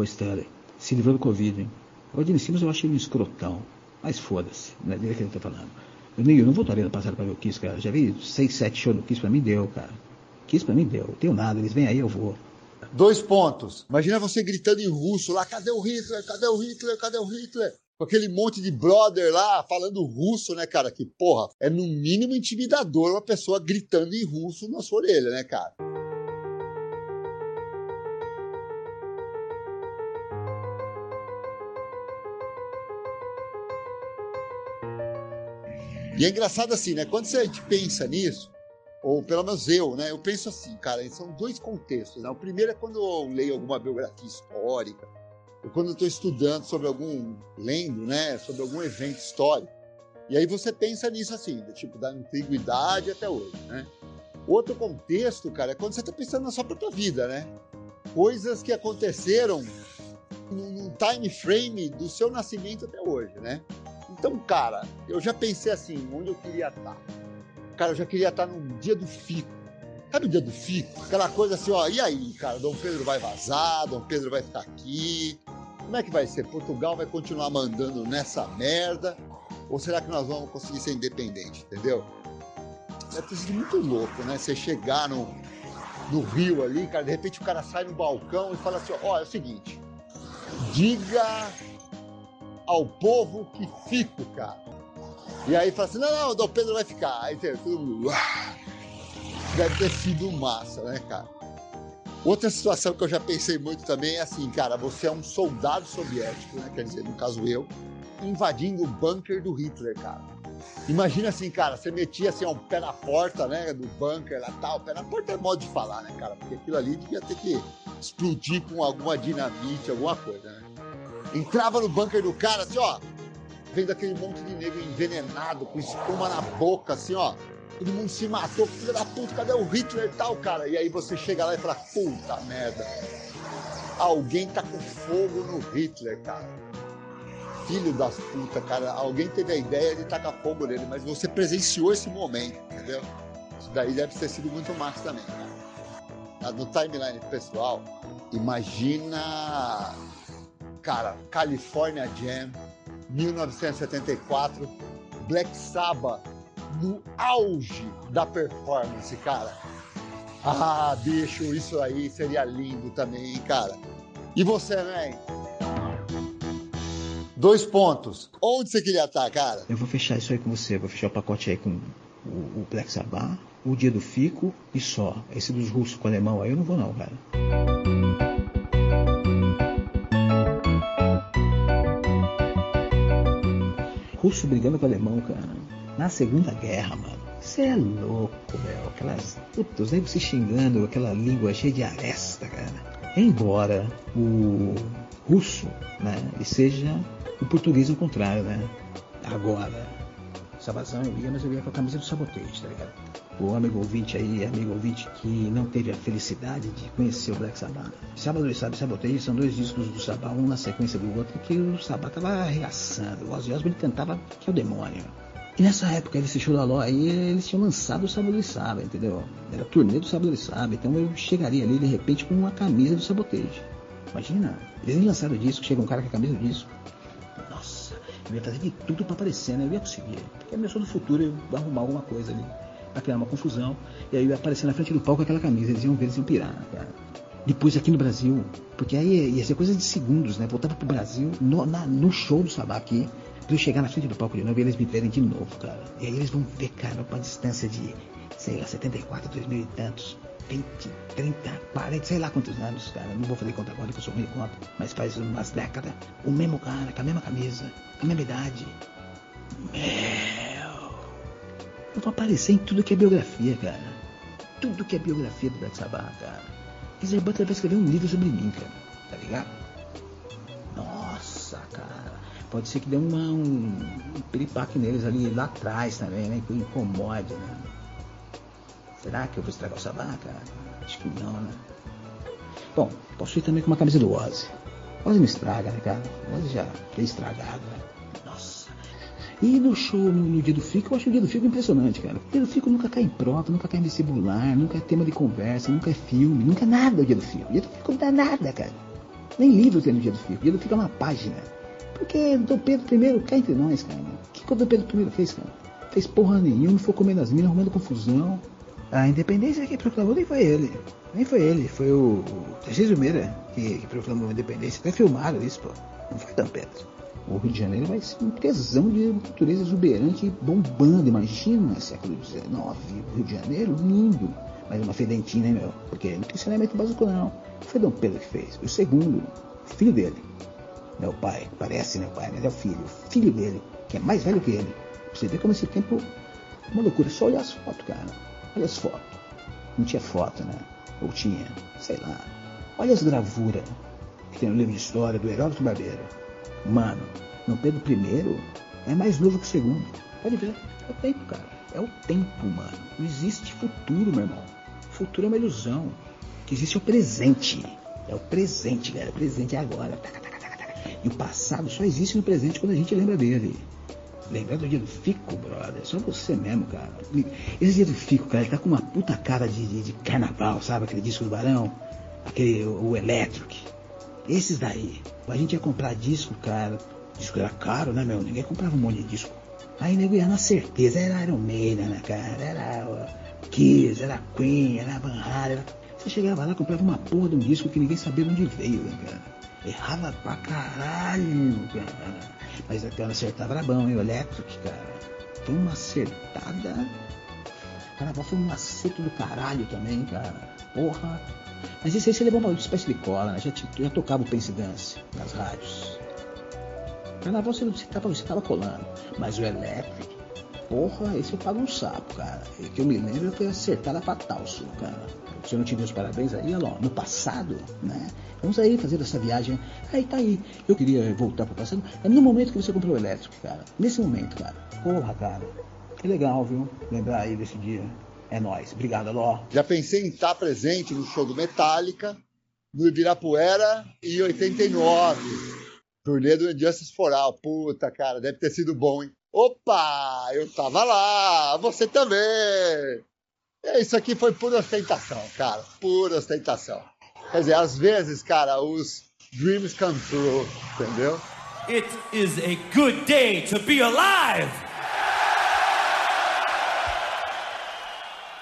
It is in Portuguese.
Pô, Stanley, se livrou do Covid, hein? O Gene Simmons eu achei um escrotão. Mas foda-se, não é dele que ele tá falando. Eu, nem, eu não voltaria no passado pra ver o Kiss, cara. Já vi seis, sete shows do Kiss, pra mim deu, cara. Kiss pra mim deu. Tenho nada, eles vêm aí, eu vou. Dois pontos. Imagina você gritando em russo lá, cadê o Hitler? Cadê o Hitler? Cadê o Hitler? Com aquele monte de brother lá falando russo, né, cara? Que, porra, é no mínimo intimidador uma pessoa gritando em russo na sua orelha, né, cara? E é engraçado assim, né? Quando a gente pensa nisso, ou pelo menos eu, né? Eu penso assim, cara, são dois contextos. Né? O primeiro é quando eu leio alguma biografia histórica, ou quando eu estou estudando sobre algum, lendo, né? Sobre algum evento histórico. E aí você pensa nisso assim, do tipo da antiguidade até hoje, né? Outro contexto, cara, é quando você está pensando na sua própria vida, né? Coisas que aconteceram num time frame do seu nascimento até hoje, né? Então, cara, eu já pensei assim, onde eu queria estar. Cara, eu já queria estar no dia do fico. Sabe o dia do fico? Aquela coisa assim, ó, e aí, cara, Dom Pedro vai vazar, Dom Pedro vai ficar aqui. Como é que vai ser? Portugal vai continuar mandando nessa merda? Ou será que nós vamos conseguir ser independente, entendeu? É preciso muito louco, né? Você chegar no, no Rio ali, cara, de repente o cara sai no balcão e fala assim, ó, é o seguinte, diga ao povo que fico, cara. E aí fala assim, não, não, o Dom Pedro vai ficar. Aí todo mundo, deve ter sido massa, né, cara? Outra situação que eu já pensei muito também é assim, cara, você é um soldado soviético, né? Quer dizer, no caso eu, invadindo o bunker do Hitler, cara. Imagina assim, cara, você metia assim, um pé na porta, né, do bunker lá tal. Pé na porta é modo de falar, né, cara? Porque aquilo ali devia ter que explodir com alguma dinamite, alguma coisa, né? Entrava no bunker do cara, assim, ó. Vendo aquele monte de negro envenenado, com espuma na boca, assim, ó. Todo mundo se matou, filho da puta, cadê o Hitler e tal, cara? E aí você chega lá e fala, puta merda. Alguém tá com fogo no Hitler, cara. Filho das puta, cara. Alguém teve a ideia de tacar fogo nele, mas você presenciou esse momento, entendeu? Isso daí deve ter sido muito massa também, cara. No timeline pessoal, imagina Cara, California Jam, 1974, Black Sabbath, no auge da performance, cara. Ah, bicho, isso aí seria lindo também, cara. E você, man? Dois pontos. Onde você queria estar, cara? Eu vou fechar isso aí com você. Vou fechar o pacote aí com o, o Black Sabbath, o Dia do Fico e só. Esse dos russos com o alemão aí eu não vou não, cara. Russo brigando com o alemão, cara. Na Segunda Guerra, mano. Você é louco, velho. Aquelas. Puta, os negros se xingando, aquela língua cheia de aresta, cara. Embora o russo, né, e seja o português ao contrário, né? Agora, Sabazão eu ia, mas eu ia com a camisa do Sabotage, tá ligado? O amigo ouvinte aí, amigo ouvinte que não teve a felicidade de conhecer o Black Sabbath. Sábado e Sábado Sabotage são dois discos do Sabbath, um na sequência do outro, que o Sabbath tava arregaçando. O Ozzy Osbourne cantava que é o demônio. E nessa época, esse Chulaló aí, eles tinham lançado o Sábado e Sábado, entendeu? Era turnê do Sábado e Sábado, então eu chegaria ali de repente com uma camisa do Sabotage. Imagina, eles lançaram o disco, chega um cara com a camisa do disco. Eu ia fazer de tudo para aparecer, né? Eu ia conseguir. Porque eu sou do futuro, eu ia arrumar alguma coisa ali para criar uma confusão. E aí eu ia aparecer na frente do palco com aquela camisa. Eles iam ver, eles iam pirar, cara. Depois aqui no Brasil, porque aí ia ser coisa de segundos, né? Voltava pro Brasil no, na, no show do Sabá aqui. Pra eu chegar na frente do palco de novo e eles me verem de novo, cara. E aí eles vão ver, cara, uma distância de, sei lá, 74, 2 mil e tantos. 20, 30, 40, sei lá quantos anos, cara. Não vou fazer conta agora que eu sou de conta. Mas faz umas décadas. O mesmo cara, com a mesma camisa, a mesma idade. Meu. Eu vou aparecer em tudo que é biografia, cara. Tudo que é biografia do Black Sabbath, cara. Geezer Butler vai escrever um livro sobre mim, cara. Tá ligado? Nossa, cara. Pode ser que dê uma, um, um piripaque neles ali lá atrás também, né? Que incomode, né? Será que eu vou estragar o sabá, cara? Acho que não, né? Bom, posso ir também com uma camisa do Ozzy. Ozzy não estraga, né, cara? Ozzy já é estragado, né? Nossa. E no show, no, no, dia do Fico, eu acho o dia do Fico impressionante, cara. O dia do Fico nunca cai em prova, nunca cai em vestibular, nunca é tema de conversa, nunca é filme, nunca é nada o dia do Fico. O dia do Fico não dá nada, cara. Nem livro tem no dia do Fico. O dia do Fico é uma página. Porque Dom Pedro I cá entre nós, cara. O que, que o Dom Pedro I fez, cara? Fez porra nenhuma, foi comendo as minas, arrumando confusão. A independência que proclamou nem foi ele. Nem foi ele, foi o, o Tarcísio Meira que, que proclamou a independência. Até filmaram isso, pô. Não foi Dom Pedro. O Rio de Janeiro vai ser um tesão de natureza exuberante bombando. Imagina, século XIX, o Rio de Janeiro, lindo. Mas uma fedentina, hein, meu? Porque não tem saneamento básico, não. Foi Dom Pedro que fez. O segundo, o filho dele. Meu pai, parece meu pai, mas é o filho. O filho dele, que é mais velho que ele. Você vê como esse tempo é uma loucura. Só olhar as fotos, cara. Olha as fotos. Não tinha foto, né? Ou tinha, sei lá. Olha as gravuras que tem no livro de história do Heródoto Barbeiro. Mano, Dom Pedro I é mais novo que o segundo. Pode ver. É o tempo, cara. É o tempo, mano. Não existe futuro, meu irmão. Futuro é uma ilusão. Que existe é o presente. É o presente, galera. O presente é agora. E o passado só existe no presente quando a gente lembra dele. Lembrar do dia do Fico, brother. Só você mesmo, cara. Esse dia do Fico, cara, ele tá com uma puta cara de, de, de carnaval, sabe? Aquele disco do Barão. Aquele, o, o Electric. Esses daí. A gente ia comprar disco, cara. Disco era caro, né, meu? Ninguém comprava um monte de disco. Aí nego ia na certeza, era Iron Maiden, né, cara? Era Kiss, era Queen, era Van Halen. Era... Você chegava lá, comprava uma porra de um disco que ninguém sabia de onde veio, né, cara? Errava pra caralho, cara. Mas até acertava era bom, hein? O Electric, cara. Foi uma acertada. Carnaval foi um acerto do caralho também, cara. Porra. Mas isso aí você levou uma espécie de cola, né? Já, já tocava o Pense Dance nas rádios. Carnaval você, você, tava, você tava colando. Mas o Electric, porra, esse eu pago um sapo, cara. O que eu me lembro foi acertada pra Talso, cara. Se eu não te os parabéns aí, ó, no passado, né? Vamos aí fazer essa viagem. Aí tá aí. Eu queria voltar pro passado. É no momento que você comprou o elétrico, cara. Nesse momento, cara. Porra, cara. Que legal, viu? Lembrar aí desse dia. É nóis. Obrigado, Aló. Já pensei em estar presente no show do Metallica, no Ibirapuera, em 89. Turnê do Injustice for All. Puta, cara, deve ter sido bom, hein? Opa, eu tava lá, você também. É, isso aqui foi pura ostentação, cara, pura ostentação. Quer dizer, às vezes, cara, os dreams come true, entendeu? It is a good day to be alive!